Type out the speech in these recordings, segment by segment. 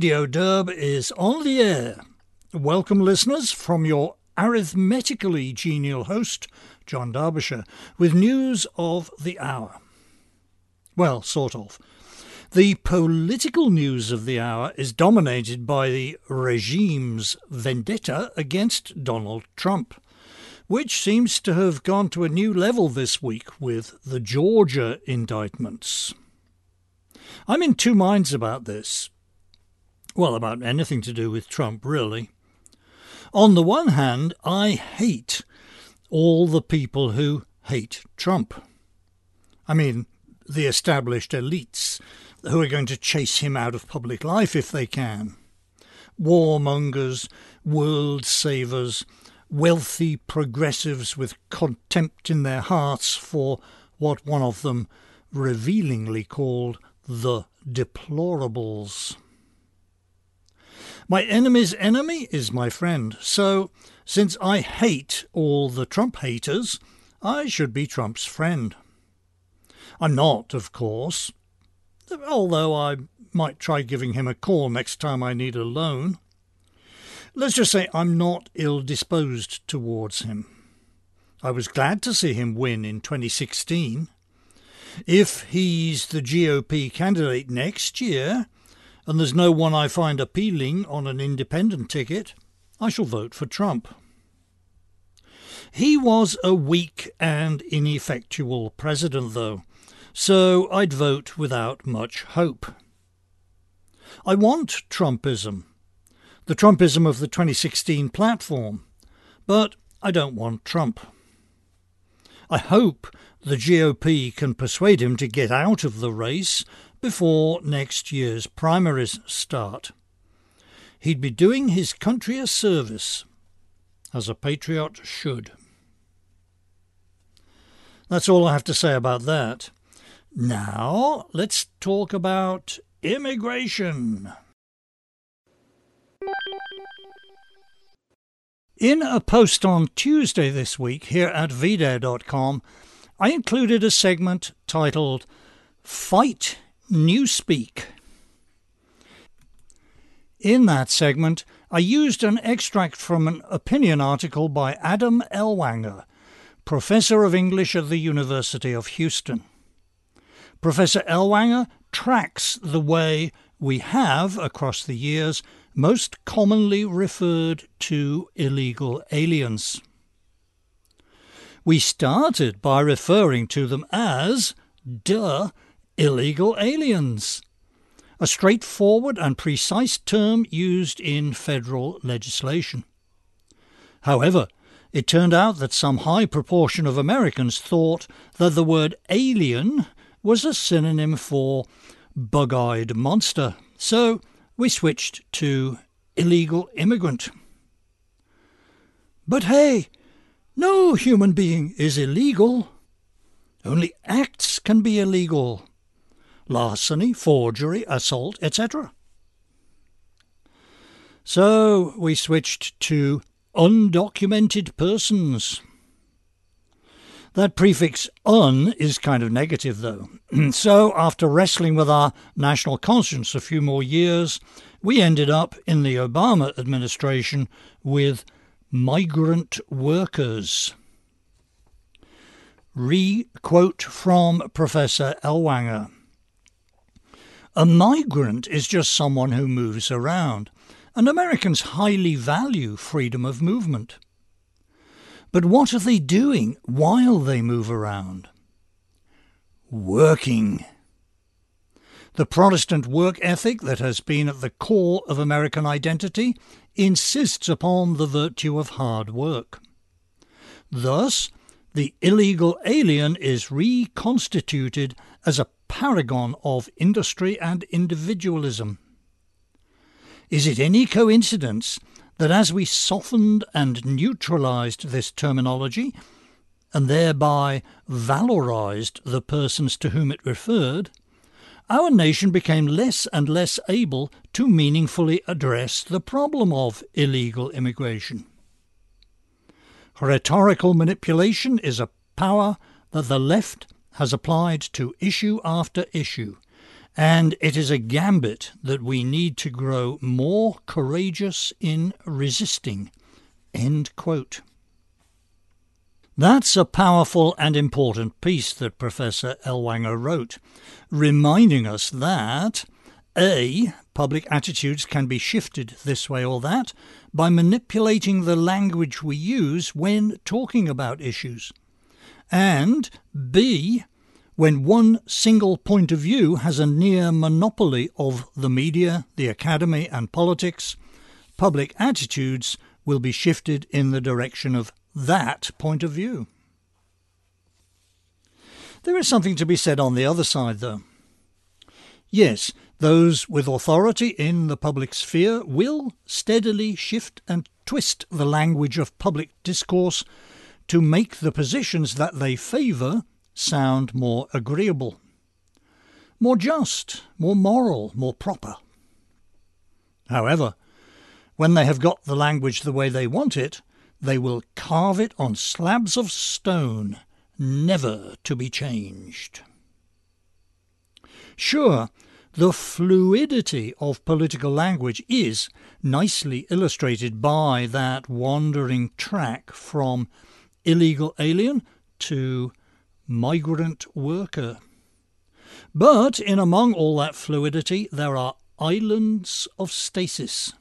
Radio Derb is on the air. Welcome, listeners, from your arithmetically genial host, John Derbyshire, with news of the hour. Well, sort of. The political news of the hour is dominated by the regime's vendetta against Donald Trump, which seems to have gone to a new level this week with the Georgia indictments. I'm in two minds about this. Well, about anything to do with Trump, really. On the one hand, I hate all the people who hate Trump. I mean, the established elites who are going to chase him out of public life if they can. Warmongers, world savers, wealthy progressives with contempt in their hearts for what one of them revealingly called the deplorables. My enemy's enemy is my friend, so since I hate all the Trump haters, I should be Trump's friend. I'm not, of course, although I might try giving him a call next time I need a loan. Let's just say I'm not ill disposed towards him. I was glad to see him win in 2016. If he's the GOP candidate next year, and there's no one I find appealing on an independent ticket, I shall vote for Trump. He was a weak and ineffectual president, though, so I'd vote without much hope. I want Trumpism, the Trumpism of the 2016 platform, but I don't want Trump. I hope the GOP can persuade him to get out of the race before next year's primaries start. He'd be doing his country a service, as a patriot should. That's all I have to say about that. Now, let's talk about immigration. In a post on Tuesday this week here at VDare.com, I included a segment titled Fight Newspeak. In that segment, I used an extract from an opinion article by Adam Ellwanger, Professor of English at the University of Houston. Professor Ellwanger tracks the way we have, across the years, most commonly referred to illegal aliens. We started by referring to them as, duh, illegal aliens, a straightforward and precise term used in federal legislation. However, it turned out that some high proportion of Americans thought that the word alien was a synonym for bug eyed monster, so we switched to illegal immigrant. But hey, no human being is illegal. Only acts can be illegal larceny, forgery, assault, etc. So we switched to undocumented persons. That prefix un is kind of negative, though. so, after wrestling with our national conscience a few more years, we ended up in the Obama administration with migrant workers. Re quote from Professor Ellwanger. A migrant is just someone who moves around, and Americans highly value freedom of movement. But what are they doing while they move around? Working. The Protestant work ethic that has been at the core of American identity insists upon the virtue of hard work. Thus, the illegal alien is reconstituted as a paragon of industry and individualism. Is it any coincidence that as we softened and neutralized this terminology, and thereby valorized the persons to whom it referred, our nation became less and less able to meaningfully address the problem of illegal immigration. Rhetorical manipulation is a power that the left has applied to issue after issue, and it is a gambit that we need to grow more courageous in resisting. End quote. That's a powerful and important piece that Professor Ellwanger wrote, reminding us that A. Public attitudes can be shifted this way or that by manipulating the language we use when talking about issues, and B. When one single point of view has a near monopoly of the media, the academy, and politics, public attitudes will be shifted in the direction of that point of view. There is something to be said on the other side, though. Yes, those with authority in the public sphere will steadily shift and twist the language of public discourse to make the positions that they favour sound more agreeable, more just, more moral, more proper. However, when they have got the language the way they want it, they will carve it on slabs of stone, never to be changed. Sure, the fluidity of political language is nicely illustrated by that wandering track from illegal alien to migrant worker. But in among all that fluidity, there are islands of stasis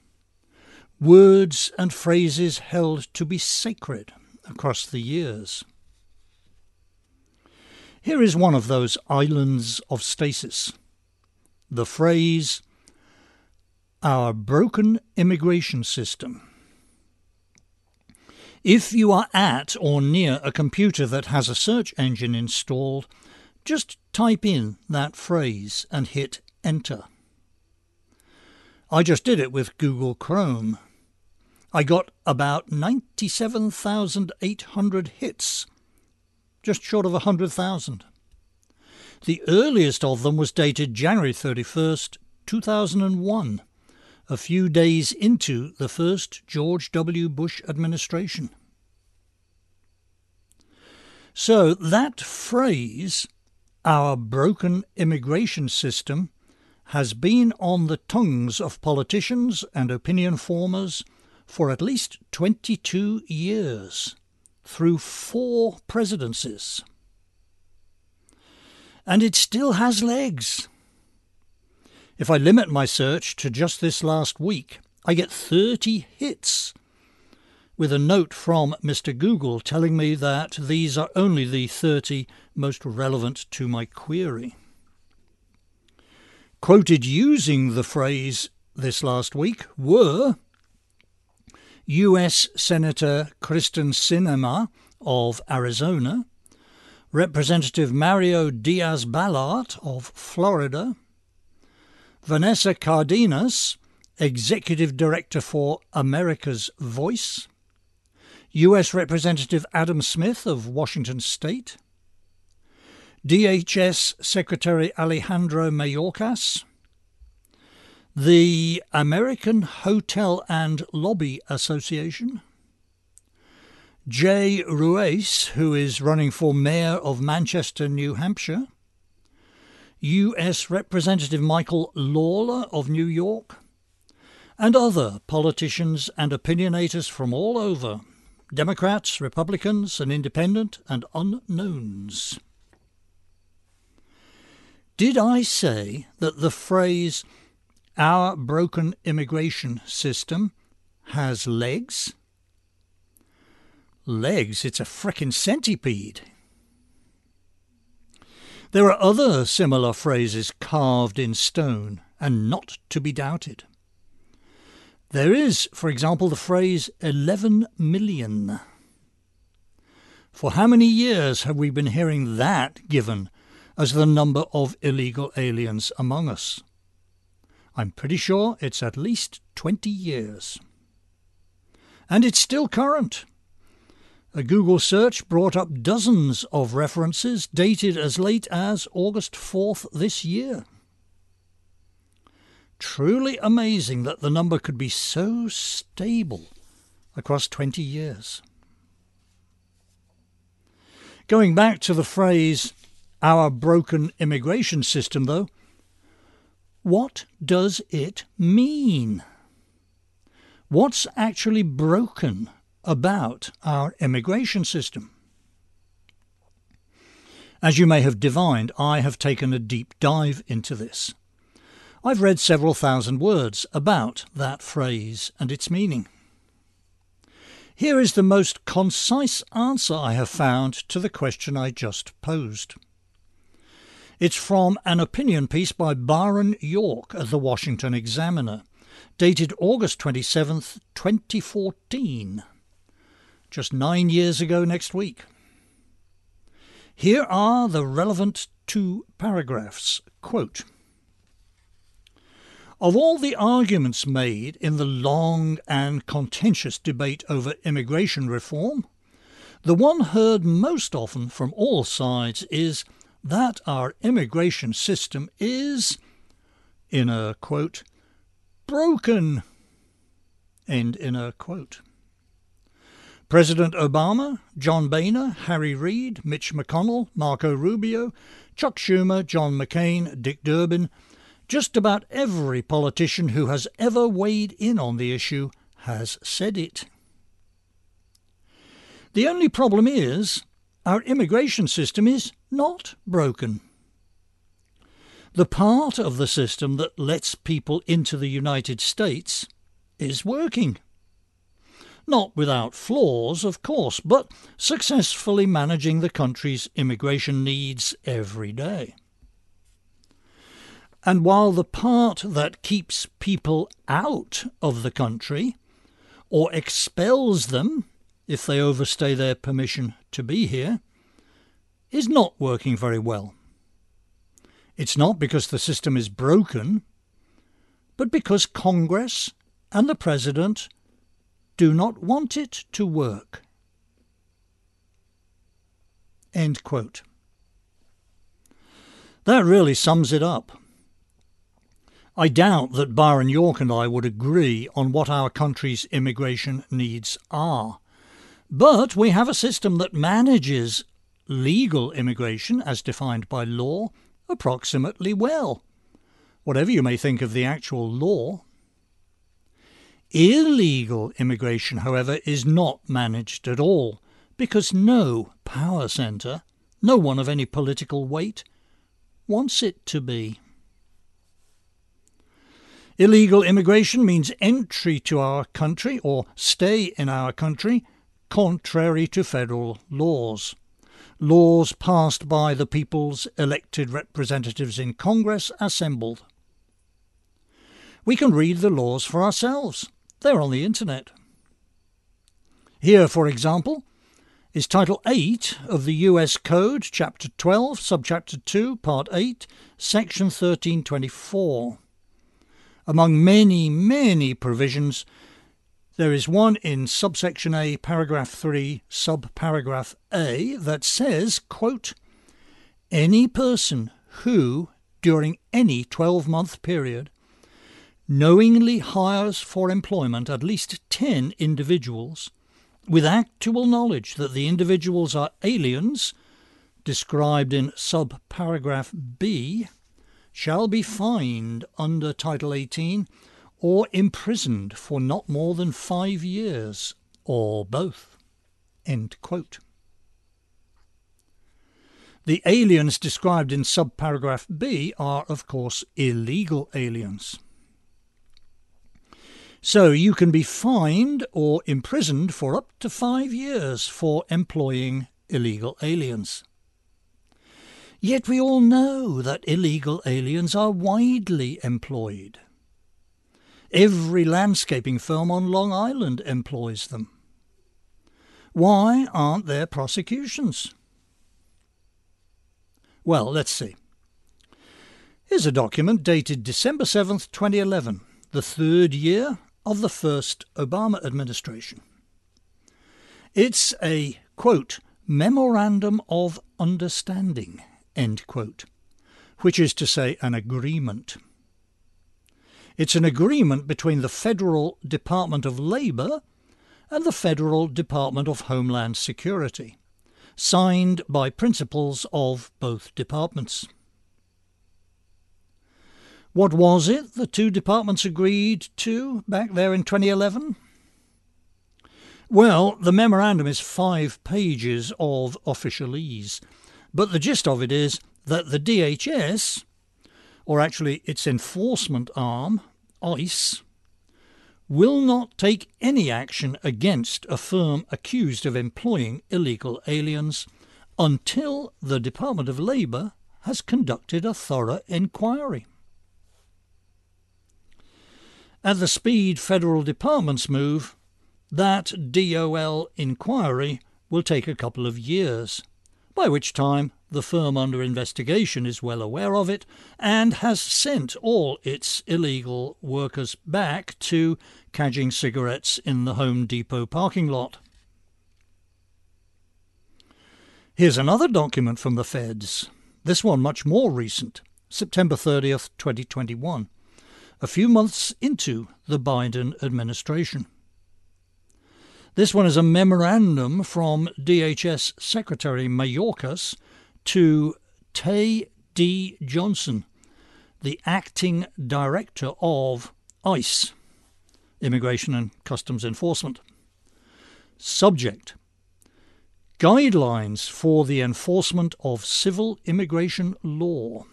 words and phrases held to be sacred across the years. Here is one of those islands of stasis the phrase, our broken immigration system. If you are at or near a computer that has a search engine installed, just type in that phrase and hit enter. I just did it with Google Chrome. I got about 97,800 hits, just short of 100,000. The earliest of them was dated January 31st, 2001, a few days into the first George W. Bush administration. So that phrase, our broken immigration system, has been on the tongues of politicians and opinion formers for at least 22 years through four presidencies. And it still has legs. If I limit my search to just this last week, I get 30 hits, with a note from Mr. Google telling me that these are only the 30 most relevant to my query. Quoted using the phrase this last week were U.S. Senator Kyrsten Sinema of Arizona, Representative Mario Diaz Balart of Florida, Vanessa Cardenas, Executive Director for America's Voice, U.S. Representative Adam Smith of Washington State, DHS Secretary Alejandro Mayorkas, the American Hotel and Lodging Association, Jay Ruais, who is running for Mayor of Manchester, New Hampshire, US Representative Michael Lawler of New York, and other politicians and opinionators from all over Democrats, Republicans, and independent and unknowns. Did I say that the phrase our broken immigration system has legs. Legs? It's a frickin' centipede. There are other similar phrases carved in stone and not to be doubted. There is, for example, the phrase 11 million. For how many years have we been hearing that given as the number of illegal aliens among us? I'm pretty sure it's at least 20 years. And it's still current. A Google search brought up dozens of references dated as late as August 4th this year. Truly amazing that the number could be so stable across 20 years. Going back to the phrase, our broken immigration system, though, What does it mean? What's actually broken about our immigration system? As you may have divined, I have taken a deep dive into this. I've read several thousand words about that phrase and its meaning. Here is the most concise answer I have found to the question I just posed. It's from an opinion piece by Byron York at the Washington Examiner, dated August 27, 2014, just nine years ago next week. Here are the relevant two paragraphs. Quote, of all the arguments made in the long and contentious debate over immigration reform, the one heard most often from all sides is that our immigration system is, in a quote, broken, end in a quote. President Obama, John Boehner, Harry Reid, Mitch McConnell, Marco Rubio, Chuck Schumer, John McCain, Dick Durbin, just about every politician who has ever weighed in on the issue has said it. The only problem is our immigration system is not broken. The part of the system that lets people into the United States is working. Not without flaws, of course, but successfully managing the country's immigration needs every day. And while the part that keeps people out of the country or expels them if they overstay their permission to be here is not working very well. It's not because the system is broken, but because Congress and the President do not want it to work. End quote. That really sums it up. I doubt that Byron York and I would agree on what our country's immigration needs are. But we have a system that manages legal immigration as defined by law approximately well, whatever you may think of the actual law. Illegal immigration, however, is not managed at all because no power centre, no one of any political weight, wants it to be. Illegal immigration means entry to our country or stay in our country contrary to federal laws. Laws passed by the people's elected representatives in Congress assembled. We can read the laws for ourselves. They're on the internet. Here, for example, is Title 8 of the US Code, Chapter 12, Subchapter 2, Part 8, Section 1324. Among many, many provisions, there is one in subsection A, paragraph 3, subparagraph A, that says, quote, Any person who, during any 12 month period, knowingly hires for employment at least 10 individuals with actual knowledge that the individuals are aliens, described in subparagraph B, shall be fined under Title 18 or imprisoned for not more than five years, or both. The aliens described in subparagraph B are, of course, illegal aliens. So you can be fined or imprisoned for up to five years for employing illegal aliens. Yet we all know that illegal aliens are widely employed. Every landscaping firm on Long Island employs them. Why aren't there prosecutions? Well, let's see. Here's a document dated December 7th, 2011, the third year of the first Obama administration. It's a, quote, memorandum of understanding, end quote, which is to say an agreement. It's an agreement between the Federal Department of Labour and the Federal Department of Homeland Security, signed by principals of both departments. What was it the two departments agreed to back there in 2011? Well, the memorandum is five pages of officialese, but the gist of it is that the DHS, or actually its enforcement arm, ICE, will not take any action against a firm accused of employing illegal aliens until the Department of Labour has conducted a thorough inquiry. At the speed federal departments move, that DOL inquiry will take a couple of years, by which time the firm under investigation is well aware of it and has sent all its illegal workers back to cadging cigarettes in the Home Depot parking lot. Here's another document from the feds, this one much more recent, September 30th, 2021, a few months into the Biden administration. This one is a memorandum from DHS Secretary Mayorkas to Tae D. Johnson, the acting director of ICE, Immigration and Customs Enforcement. Subject Guidelines for the Enforcement of Civil Immigration Law.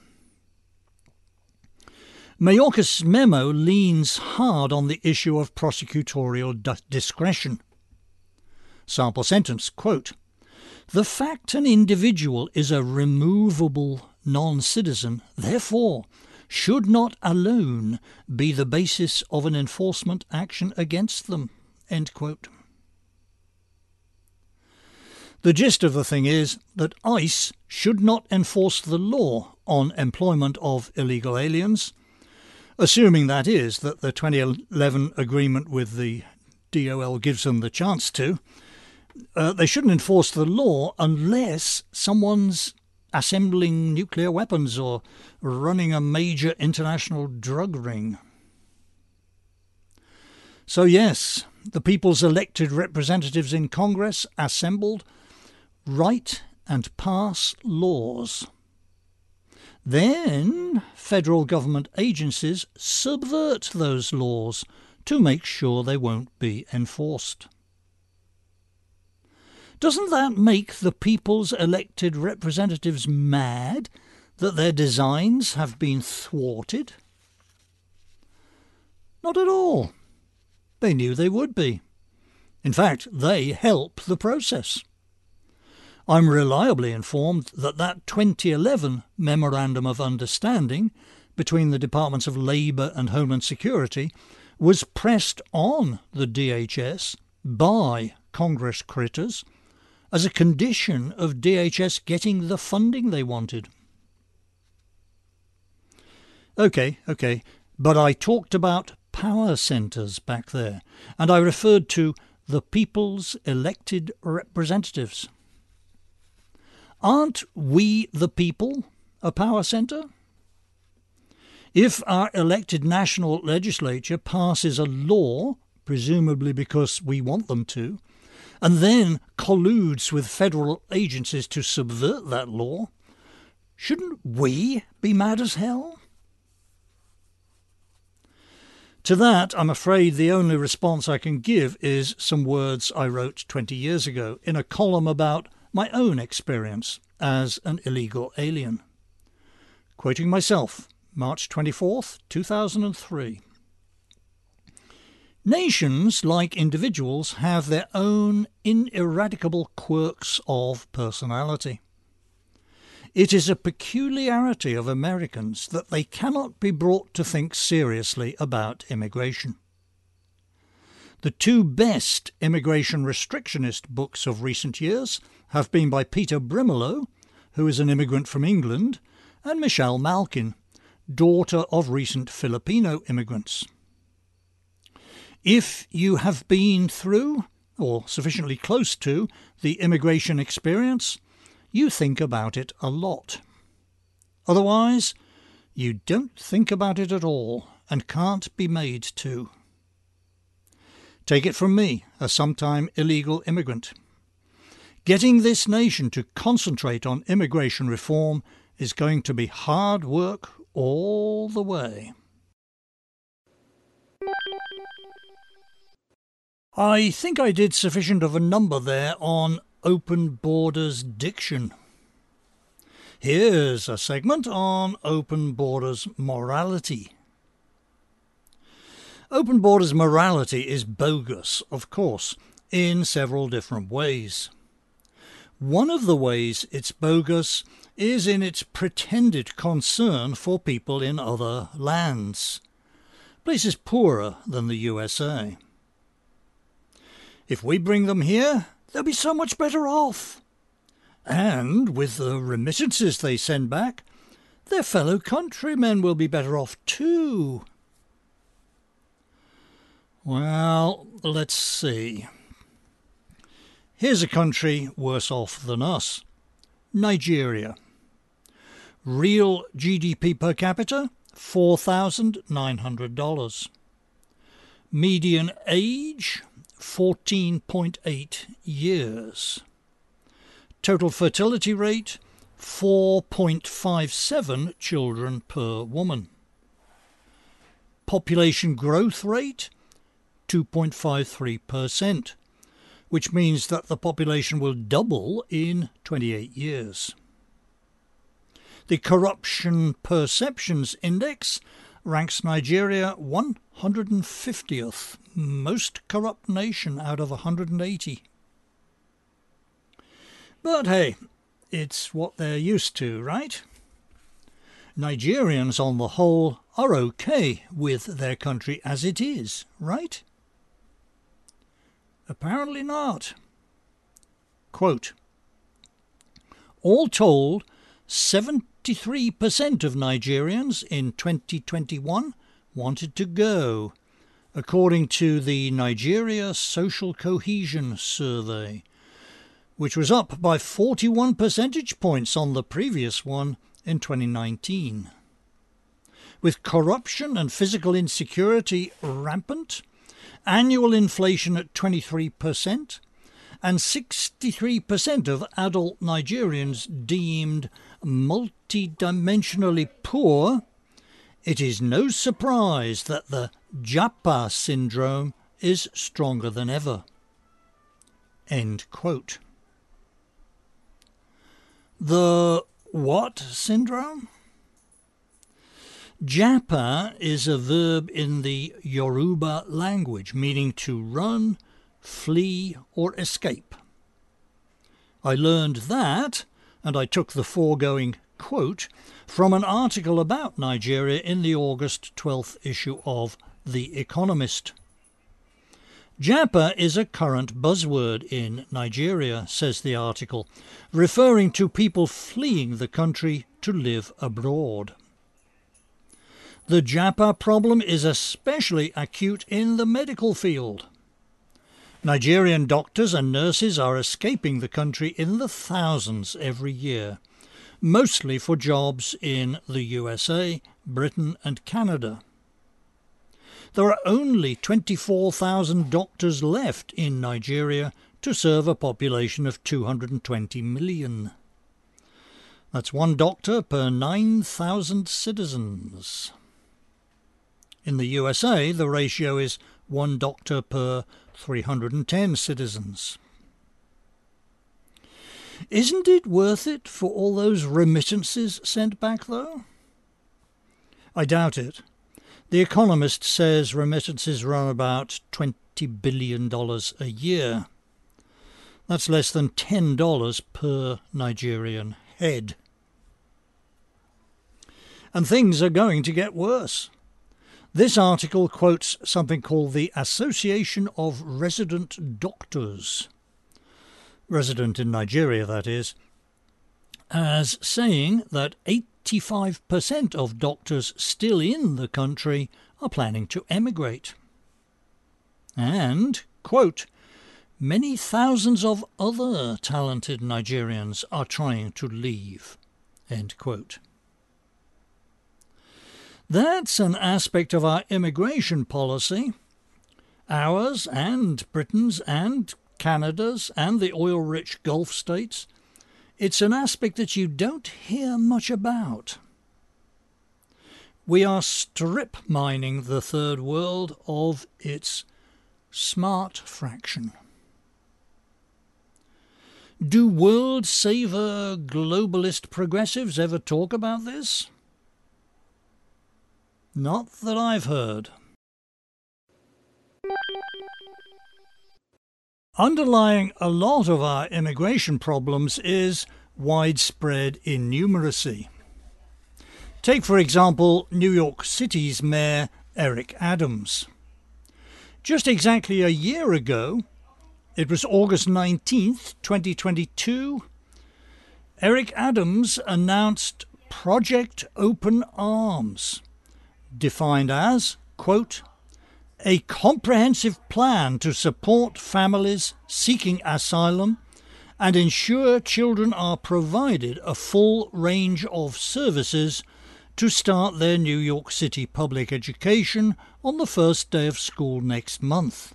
Mayorkas' memo leans hard on the issue of prosecutorial discretion. Sample sentence, quote, The fact an individual is a removable non-citizen, therefore, should not alone be the basis of an enforcement action against them. The gist of the thing is that ICE should not enforce the law on employment of illegal aliens, assuming that is that the 2011 agreement with the DOL gives them the chance to, uh, they shouldn't enforce the law unless someone's assembling nuclear weapons or running a major international drug ring. So, yes, the people's elected representatives in Congress assembled write and pass laws. Then federal government agencies subvert those laws to make sure they won't be enforced. Doesn't that make the people's elected representatives mad that their designs have been thwarted? Not at all. They knew they would be. In fact, they help the process. I'm reliably informed that that 2011 Memorandum of Understanding between the Departments of Labour and Homeland Security was pressed on the DHS by Congress critters as a condition of DHS getting the funding they wanted. OK, OK, but I talked about power centres back there, and I referred to the people's elected representatives. Aren't we the people a power centre? If our elected national legislature passes a law, presumably because we want them to, and then colludes with federal agencies to subvert that law, shouldn't we be mad as hell? To that, I'm afraid the only response I can give is some words I wrote 20 years ago in a column about my own experience as an illegal alien. Quoting myself, March 24th, 2003. Nations, like individuals, have their own ineradicable quirks of personality. It is a peculiarity of Americans that they cannot be brought to think seriously about immigration. The two best immigration restrictionist books of recent years have been by Peter Brimelow, who is an immigrant from England, and Michelle Malkin, daughter of recent Filipino immigrants. If you have been through, or sufficiently close to, the immigration experience, you think about it a lot. Otherwise, you don't think about it at all and can't be made to. Take it from me, a sometime illegal immigrant. Getting this nation to concentrate on immigration reform is going to be hard work all the way. I think I did sufficient of a number there on Open Borders Diction. Here's a segment on Open Borders Morality. Open Borders morality is bogus, of course, in several different ways. One of the ways it's bogus is in its pretended concern for people in other lands, places poorer than the USA. If we bring them here, they'll be so much better off. And with the remittances they send back, their fellow countrymen will be better off too. Well, let's see. Here's a country worse off than us Nigeria. Real GDP per capita $4,900. Median age 14.8 years. Total fertility rate 4.57 children per woman. Population growth rate 2.53%, which means that the population will double in 28 years. The Corruption Perceptions Index ranks Nigeria 150th most corrupt nation out of 180. But hey, it's what they're used to, right? Nigerians, on the whole, are okay with their country as it is, right? Apparently not. Quote, All told, 73% of Nigerians in 2021 wanted to go, according to the Nigeria Social Cohesion Survey, which was up by 41 percentage points on the previous one in 2019. With corruption and physical insecurity rampant, annual inflation at 23%, and 63% of adult Nigerians deemed multidimensionally poor, it is no surprise that the Japa syndrome is stronger than ever. End quote. The what syndrome? Japa is a verb in the Yoruba language meaning to run, flee, or escape. I learned that, and I took the foregoing quote from an article about Nigeria in the August 12th issue of The Economist. Japa is a current buzzword in Nigeria, says the article, referring to people fleeing the country to live abroad. The Japa problem is especially acute in the medical field. Nigerian doctors and nurses are escaping the country in the thousands every year, mostly for jobs in the USA, Britain, and Canada. There are only 24,000 doctors left in Nigeria to serve a population of 220 million. That's one doctor per 9,000 citizens. In the USA, the ratio is one doctor per 310 citizens. Isn't it worth it for all those remittances sent back, though? I doubt it. The Economist says remittances run about $20 billion a year. That's less than $10 per Nigerian head. And things are going to get worse. This article quotes something called the Association of Resident Doctors, resident in Nigeria, that is, as saying that 85% of doctors still in the country are planning to emigrate. And, quote, many thousands of other talented Nigerians are trying to leave, end quote. That's an aspect of our immigration policy. Ours and Britain's and Canada's and the oil rich Gulf states. It's an aspect that you don't hear much about. we are strip mining the third world of its smart fraction. Do world saver globalist progressives ever talk about this? Not that I've heard. Underlying a lot of our immigration problems is widespread innumeracy. Take, for example, New York City's Mayor Eric Adams. Just exactly a year ago, it was August 19th, 2022, Eric Adams announced Project Open Arms, defined as, quote, a comprehensive plan to support families seeking asylum and ensure children are provided a full range of services to start their New York City public education on the first day of school next month.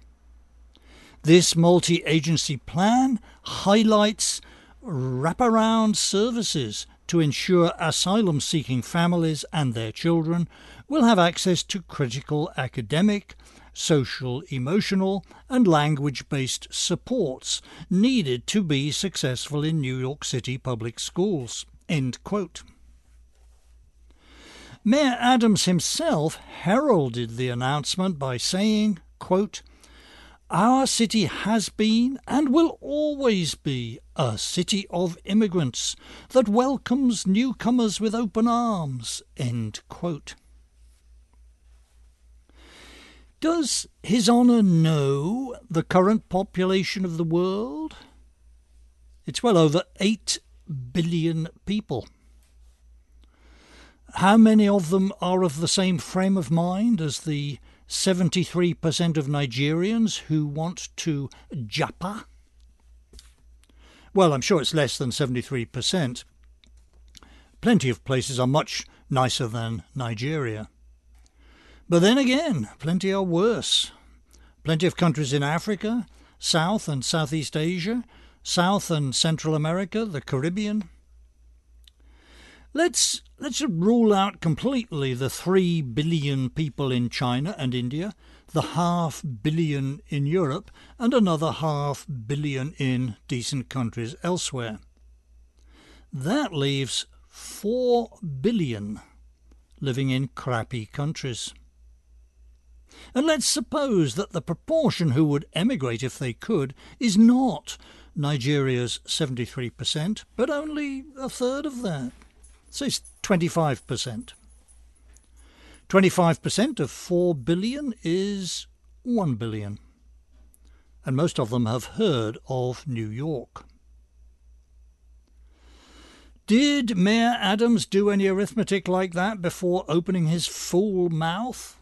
This multi agency plan highlights wraparound services to ensure asylum seeking families and their children will have access to critical academic, social, emotional, and language based supports needed to be successful in New York City public schools. Mayor Adams himself heralded the announcement by saying, quote, Our city has been and will always be a city of immigrants that welcomes newcomers with open arms. End quote. Does His Honour know the current population of the world? It's well over 8 billion people. How many of them are of the same frame of mind as the 73% of Nigerians who want to japa? Well, I'm sure it's less than 73%. Plenty of places are much nicer than Nigeria. But then again, plenty are worse. Plenty of countries in Africa, South and Southeast Asia, South and Central America, the Caribbean. Let's let's rule out completely the 3 billion people in China and India, the half billion in Europe, and another half billion in decent countries elsewhere. That leaves 4 billion living in crappy countries. And let's suppose that the proportion who would emigrate if they could is not Nigeria's 73%, but only a third of that. So it's 25%. 25% of 4 billion is 1 billion. And most of them have heard of New York. Did Mayor Adams do any arithmetic like that before opening his fool mouth?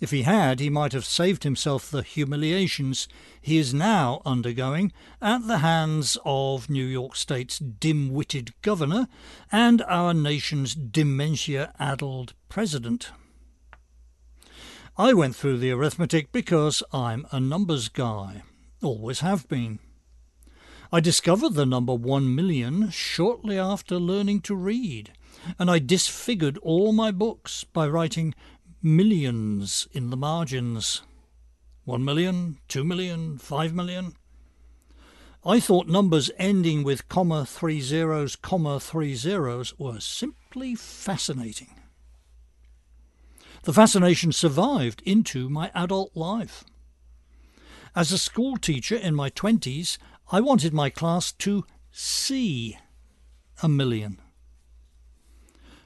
If he had, he might have saved himself the humiliations he is now undergoing at the hands of New York State's dim witted governor and our nation's dementia addled president. I went through the arithmetic because I'm a numbers guy, always have been. I discovered the number one million shortly after learning to read, and I disfigured all my books by writing millions in the margins. One million, two million, five million. I thought numbers ending with comma three zeros, comma three zeros were simply fascinating. The fascination survived into my adult life. As a school teacher in my twenties, I wanted my class to see a million.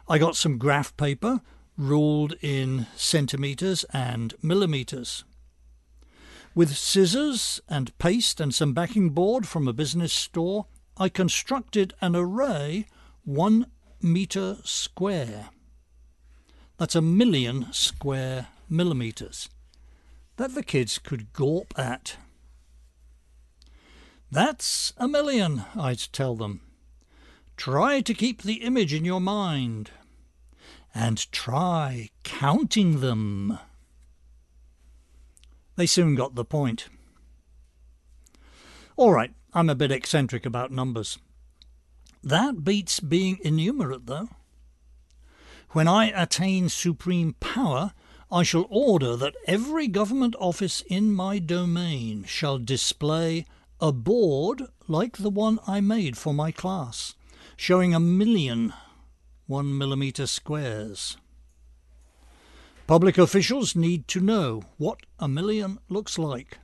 I got some graph paper ruled in centimetres and millimetres. With scissors and paste and some backing board from a business store, I constructed an array one metre square. That's a million square millimetres that the kids could gawp at. That's a million, I'd tell them. Try to keep the image in your mind and try counting them. They soon got the point. All right, I'm a bit eccentric about numbers. That beats being enumerate, though. When I attain supreme power, I shall order that every government office in my domain shall display a board like the one I made for my class, showing a million one millimeter squares. Public officials need to know what a million looks like.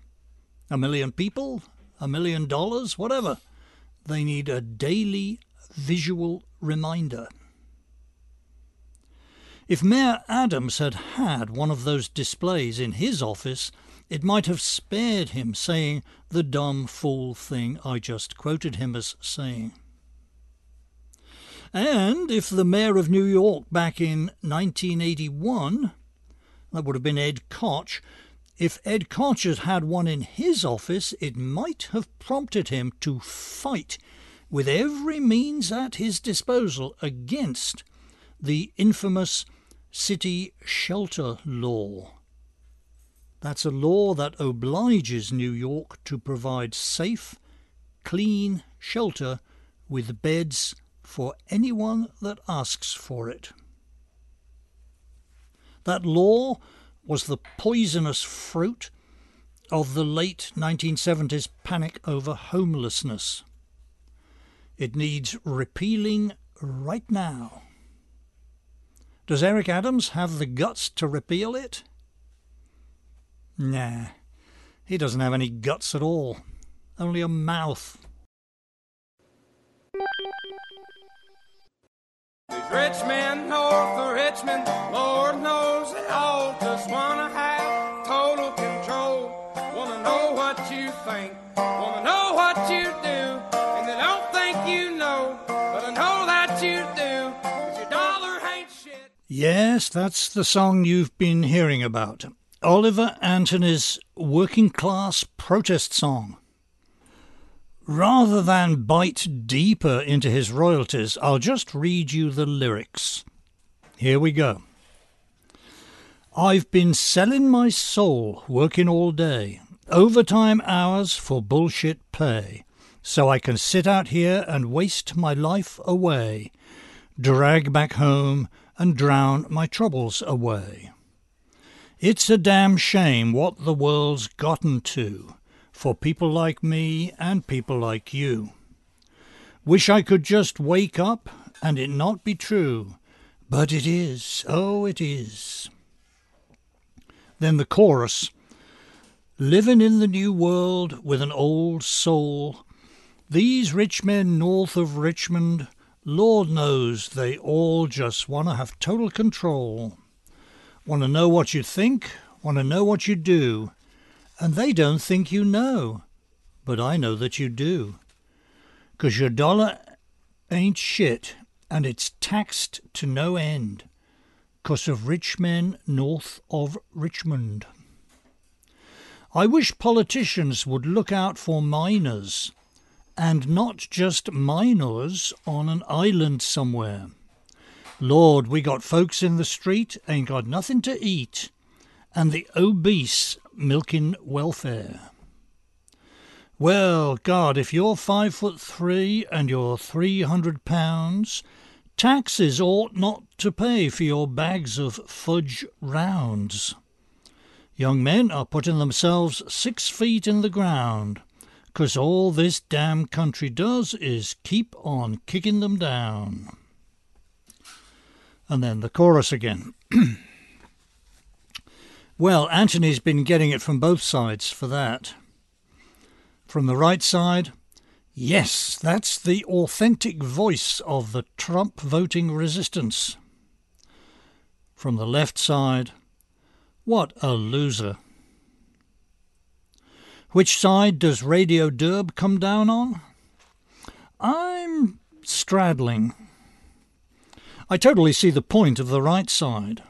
A million people, a million dollars, whatever. They need a daily visual reminder. If Mayor Adams had had one of those displays in his office, it might have spared him saying the dumb fool thing I just quoted him as saying. And if the mayor of New York back in 1981, that would have been Ed Koch, if Ed Koch had had one in his office, it might have prompted him to fight with every means at his disposal against the infamous City Shelter Law. That's a law that obliges New York to provide safe, clean shelter with beds for anyone that asks for it. That law was the poisonous fruit of the late 1970s panic over homelessness. It needs repealing right now. Does Eric Adams have the guts to repeal it? Nah, he doesn't have any guts at all, only a mouth. These rich men north of Richmond, Lord knows they all just wanna have total control. Wanna know what you think, wanna know what you do, and they don't think you know, but I know that you do, 'cause your dollar ain't shit. Yes, that's the song you've been hearing about. Oliver Anthony's working class protest song. Rather than bite deeper into his royalties, I'll just read you the lyrics. Here we go. I've been selling my soul, working all day, overtime hours for bullshit pay, so I can sit out here and waste my life away, drag back home and drown my troubles away. It's a damn shame what the world's gotten to for people like me and people like you. Wish I could just wake up and it not be true, but it is, oh, it is. Then the chorus Living in the new world with an old soul, these rich men north of Richmond, Lord knows they all just want to have total control. Want to know what you think, want to know what you do, and they don't think you know, but I know that you do. 'Cause your dollar ain't shit, and it's taxed to no end, 'cause of rich men north of Richmond. I wish politicians would look out for miners, and not just minors on an island somewhere. Lord, we got folks in the street ain't got nothing to eat, and the obese milking welfare. Well, God, if you're five foot three and you're three hundred pounds, taxes ought not to pay for your bags of fudge rounds. Young men are putting themselves six feet in the ground, 'cause all this damn country does is keep on kicking them down. And then the chorus again. well, Anthony's been getting it from both sides for that. From the right side, yes, that's the authentic voice of the Trump voting resistance. From the left side, what a loser. Which side does Radio Derb come down on? I'm straddling. I totally see the point of the right side.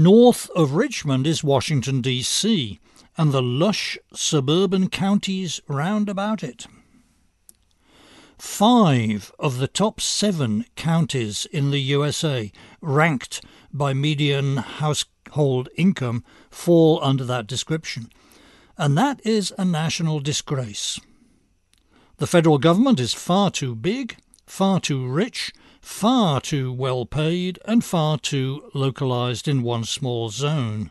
North of Richmond is Washington, D.C., and the lush suburban counties round about it. Five of the top seven counties in the USA, ranked by median household income, fall under that description, and that is a national disgrace. The federal government is far too big, far too rich, far too well paid and far too localized in one small zone.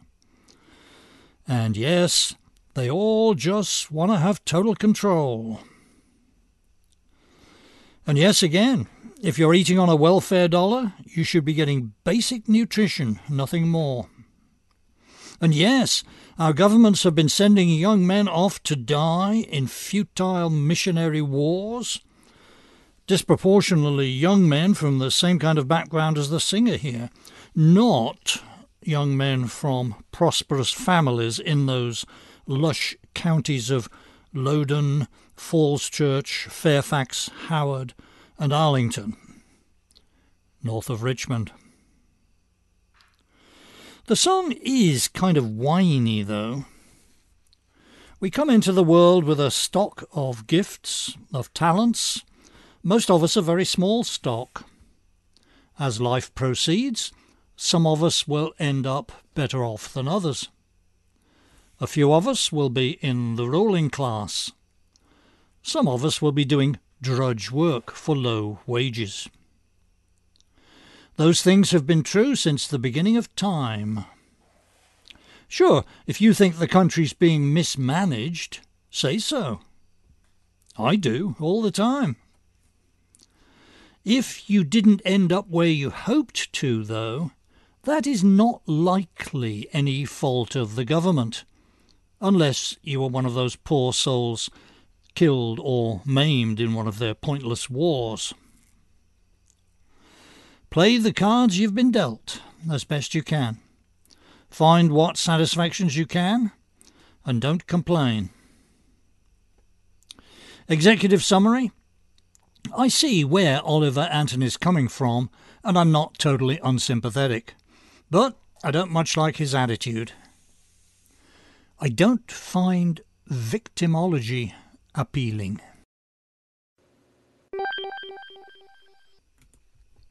And yes, they all just want to have total control. And yes, again, if you're eating on a welfare dollar, you should be getting basic nutrition, nothing more. And yes, our governments have been sending young men off to die in futile missionary wars. Disproportionately young men from the same kind of background as the singer here, not young men from prosperous families in those lush counties of Loudoun, Falls Church, Fairfax, Howard, and Arlington, north of Richmond. The song is kind of whiny, though. We come into the world with a stock of gifts, of talents. Most of us are very small stock. As life proceeds, some of us will end up better off than others. A few of us will be in the ruling class. Some of us will be doing drudge work for low wages. Those things have been true since the beginning of time. Sure, if you think the country's being mismanaged, say so. I do, all the time. If you didn't end up where you hoped to, though, that is not likely any fault of the government, unless you were one of those poor souls killed or maimed in one of their pointless wars. Play the cards you've been dealt as best you can. Find what satisfactions you can, and don't complain. Executive summary I see where Oliver Anthony is coming from, and I'm not totally unsympathetic. But I don't much like his attitude. I don't find victimology appealing.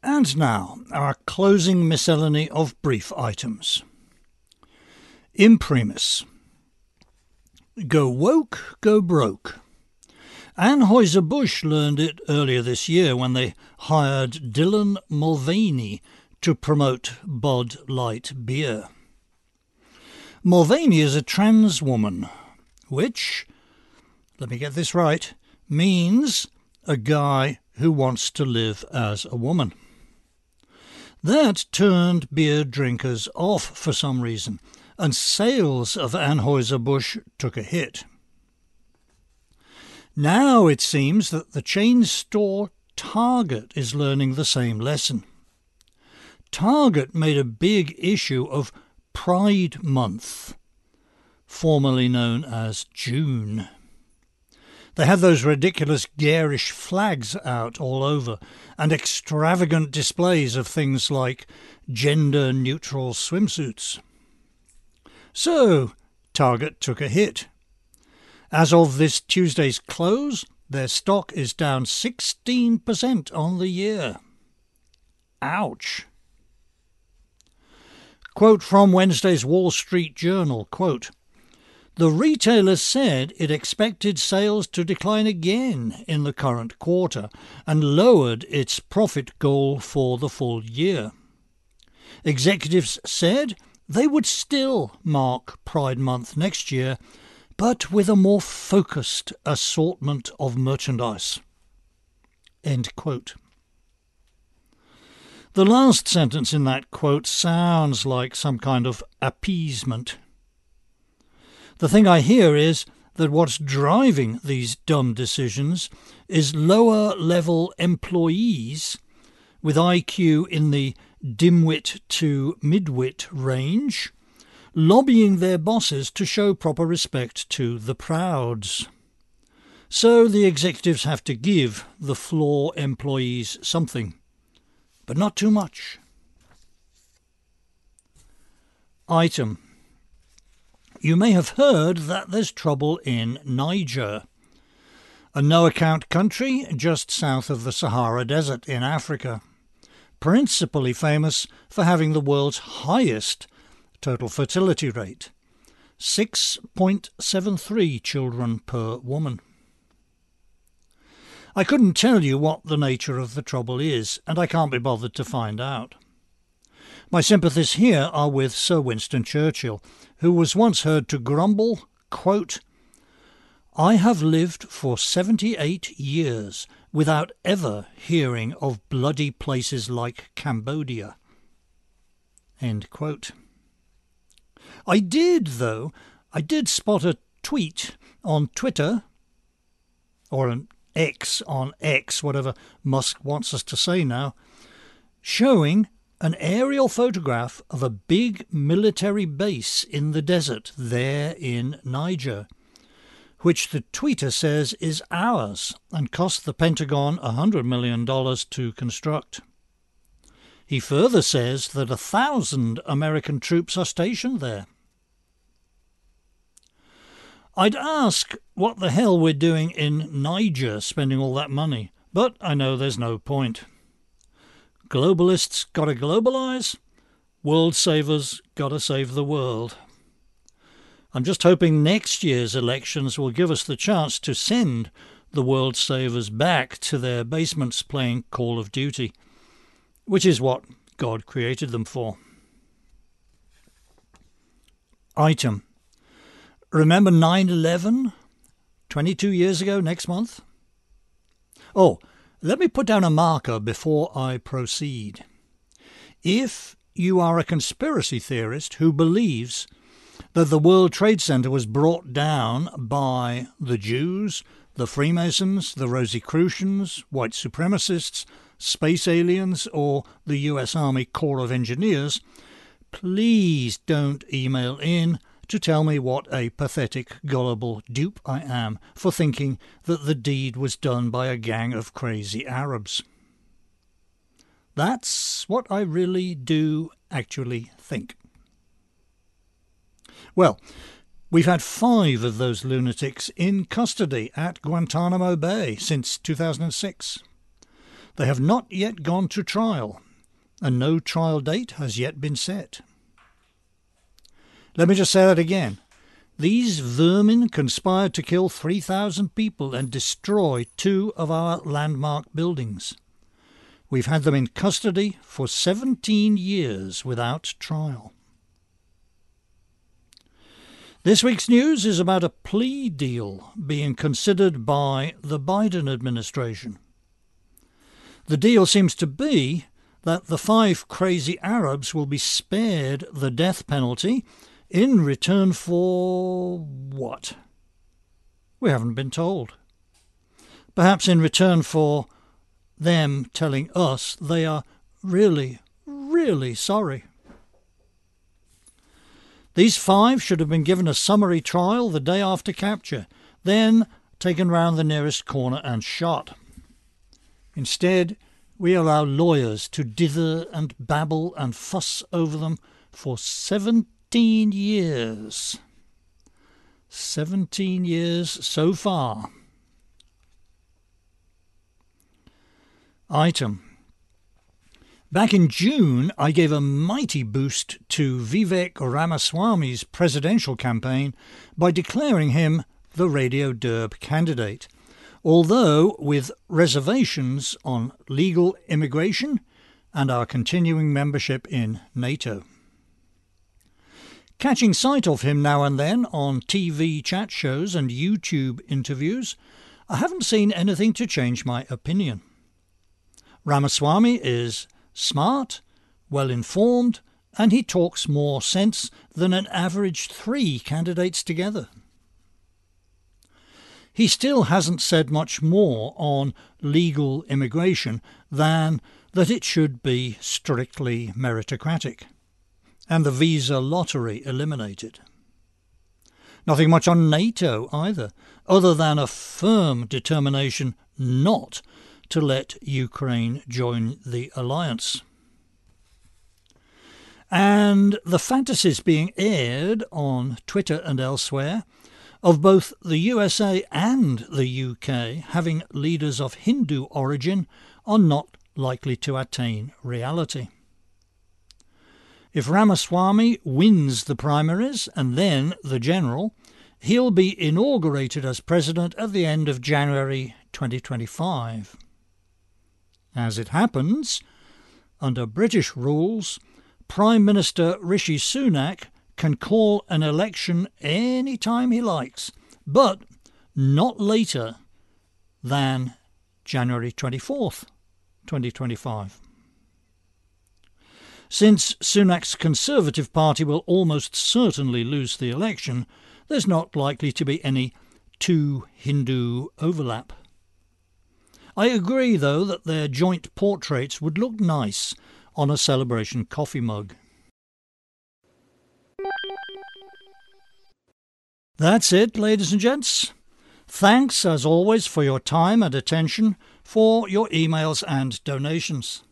And now, our closing miscellany of brief items. Imprimis. Go woke, go broke. Anheuser-Busch learned it earlier this year when they hired Dylan Mulvaney to promote Bud Light beer. Mulvaney is a trans woman, which, let me get this right, means a guy who wants to live as a woman. That turned beer drinkers off for some reason, and sales of Anheuser-Busch took a hit. Now it seems that the chain store Target is learning the same lesson. Target made a big issue of Pride Month, formerly known as June. They had those ridiculous garish flags out all over and extravagant displays of things like gender neutral swimsuits. So, Target took a hit. As of this Tuesday's close, their stock is down 16% on the year. Ouch. Quote from Wednesday's Wall Street Journal, quote, the retailer said it expected sales to decline again in the current quarter and lowered its profit goal for the full year. Executives said they would still mark Pride Month next year, but with a more focused assortment of merchandise. The last sentence in that quote sounds like some kind of appeasement. The thing I hear is that what's driving these dumb decisions is lower level employees with IQ in the dimwit to midwit range lobbying their bosses to show proper respect to the prouds. So the executives have to give the floor employees something, but not too much. Item you may have heard that there's trouble in Niger, a no account country just south of the Sahara Desert in Africa, principally famous for having the world's highest total fertility rate 6.73 children per woman. I couldn't tell you what the nature of the trouble is, and I can't be bothered to find out. My sympathies here are with Sir Winston Churchill, who was once heard to grumble, quote, I have lived for 78 years without ever hearing of bloody places like Cambodia. End quote. I did, though, I did spot a tweet on Twitter, or an X on X, whatever Musk wants us to say now, showing an aerial photograph of a big military base in the desert there in Niger, which the tweeter says is ours and cost the Pentagon $100 million to construct. He further says that a thousand American troops are stationed there. I'd ask what the hell we're doing in Niger spending all that money, but I know there's no point. Globalists gotta globalize, world savers gotta save the world. I'm just hoping next year's elections will give us the chance to send the world savers back to their basements playing Call of Duty, which is what God created them for. Item. Remember 9 11? 22 years ago next month? Oh, let me put down a marker before I proceed. If you are a conspiracy theorist who believes that the World Trade Center was brought down by the Jews, the Freemasons, the Rosicrucians, white supremacists, space aliens, or the US Army Corps of Engineers, please don't email in to tell me what a pathetic, gullible dupe I am for thinking that the deed was done by a gang of crazy Arabs. That's what I really do actually think. Well, we've had five of those lunatics in custody at Guantanamo Bay since 2006. They have not yet gone to trial, and no trial date has yet been set. Let me just say that again. These vermin conspired to kill 3,000 people and destroy two of our landmark buildings. We've had them in custody for 17 years without trial. This week's news is about a plea deal being considered by the Biden administration. The deal seems to be that the five crazy Arabs will be spared the death penalty in return for what? We haven't been told. Perhaps in return for them telling us they are really, really sorry. These five should have been given a summary trial the day after capture, then taken round the nearest corner and shot. Instead, we allow lawyers to dither and babble and fuss over them for seven 17 years. 17 years so far. Item. Back in June, I gave a mighty boost to Vivek Ramaswamy's presidential campaign by declaring him the Radio Derb candidate, although with reservations on legal immigration and our continuing membership in NATO. Catching sight of him now and then on TV chat shows and YouTube interviews, I haven't seen anything to change my opinion. Ramaswamy is smart, well informed, and he talks more sense than an average three candidates together. He still hasn't said much more on legal immigration than that it should be strictly meritocratic and the visa lottery eliminated. Nothing much on NATO either, other than a firm determination not to let Ukraine join the alliance. And the fantasies being aired on Twitter and elsewhere of both the USA and the UK having leaders of Hindu origin are not likely to attain reality. If Ramaswamy wins the primaries and then the general, he'll be inaugurated as president at the end of January 2025. As it happens, under British rules, Prime Minister Rishi Sunak can call an election any time he likes, but not later than January 24th, 2025. Since Sunak's Conservative Party will almost certainly lose the election, there's not likely to be any two Hindu overlap. I agree, though, that their joint portraits would look nice on a celebration coffee mug. That's it, ladies and gents. Thanks, as always, for your time and attention, for your emails and donations.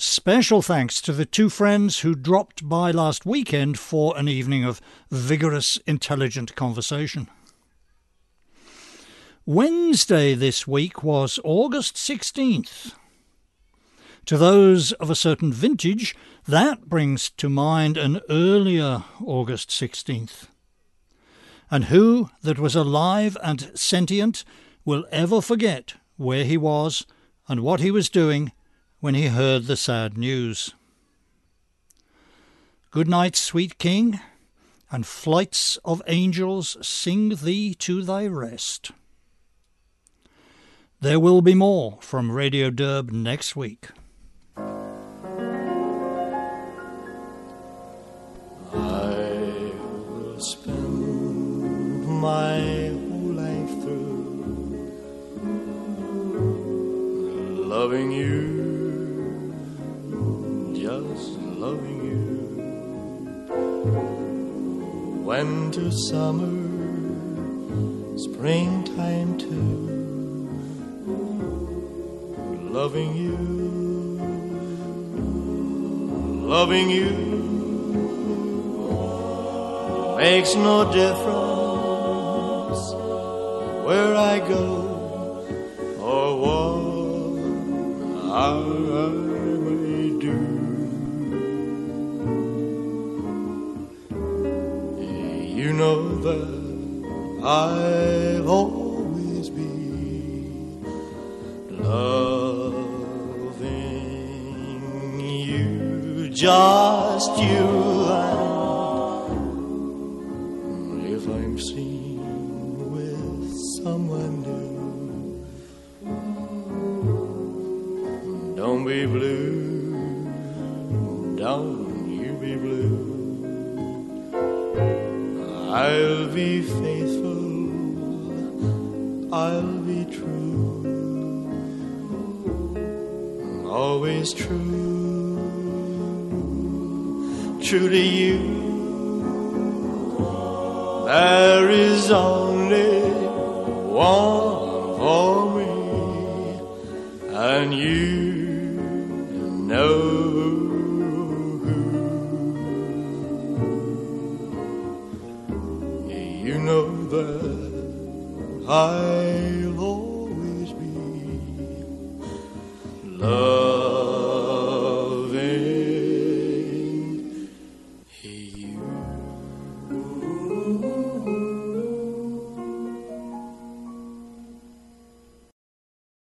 Special thanks to the two friends who dropped by last weekend for an evening of vigorous, intelligent conversation. Wednesday this week was August 16th. To those of a certain vintage, that brings to mind an earlier August 16th. And who that was alive and sentient will ever forget where he was and what he was doing when he heard the sad news. Good night, sweet king, and flights of angels sing thee to thy rest. There will be more from Radio Derb next week. I will spend my whole life through loving you loving you. Winter, summer, springtime too. Loving you, loving you makes no difference where I go or what I know that I'll always be loving you, just you. Always true, true to you. There is only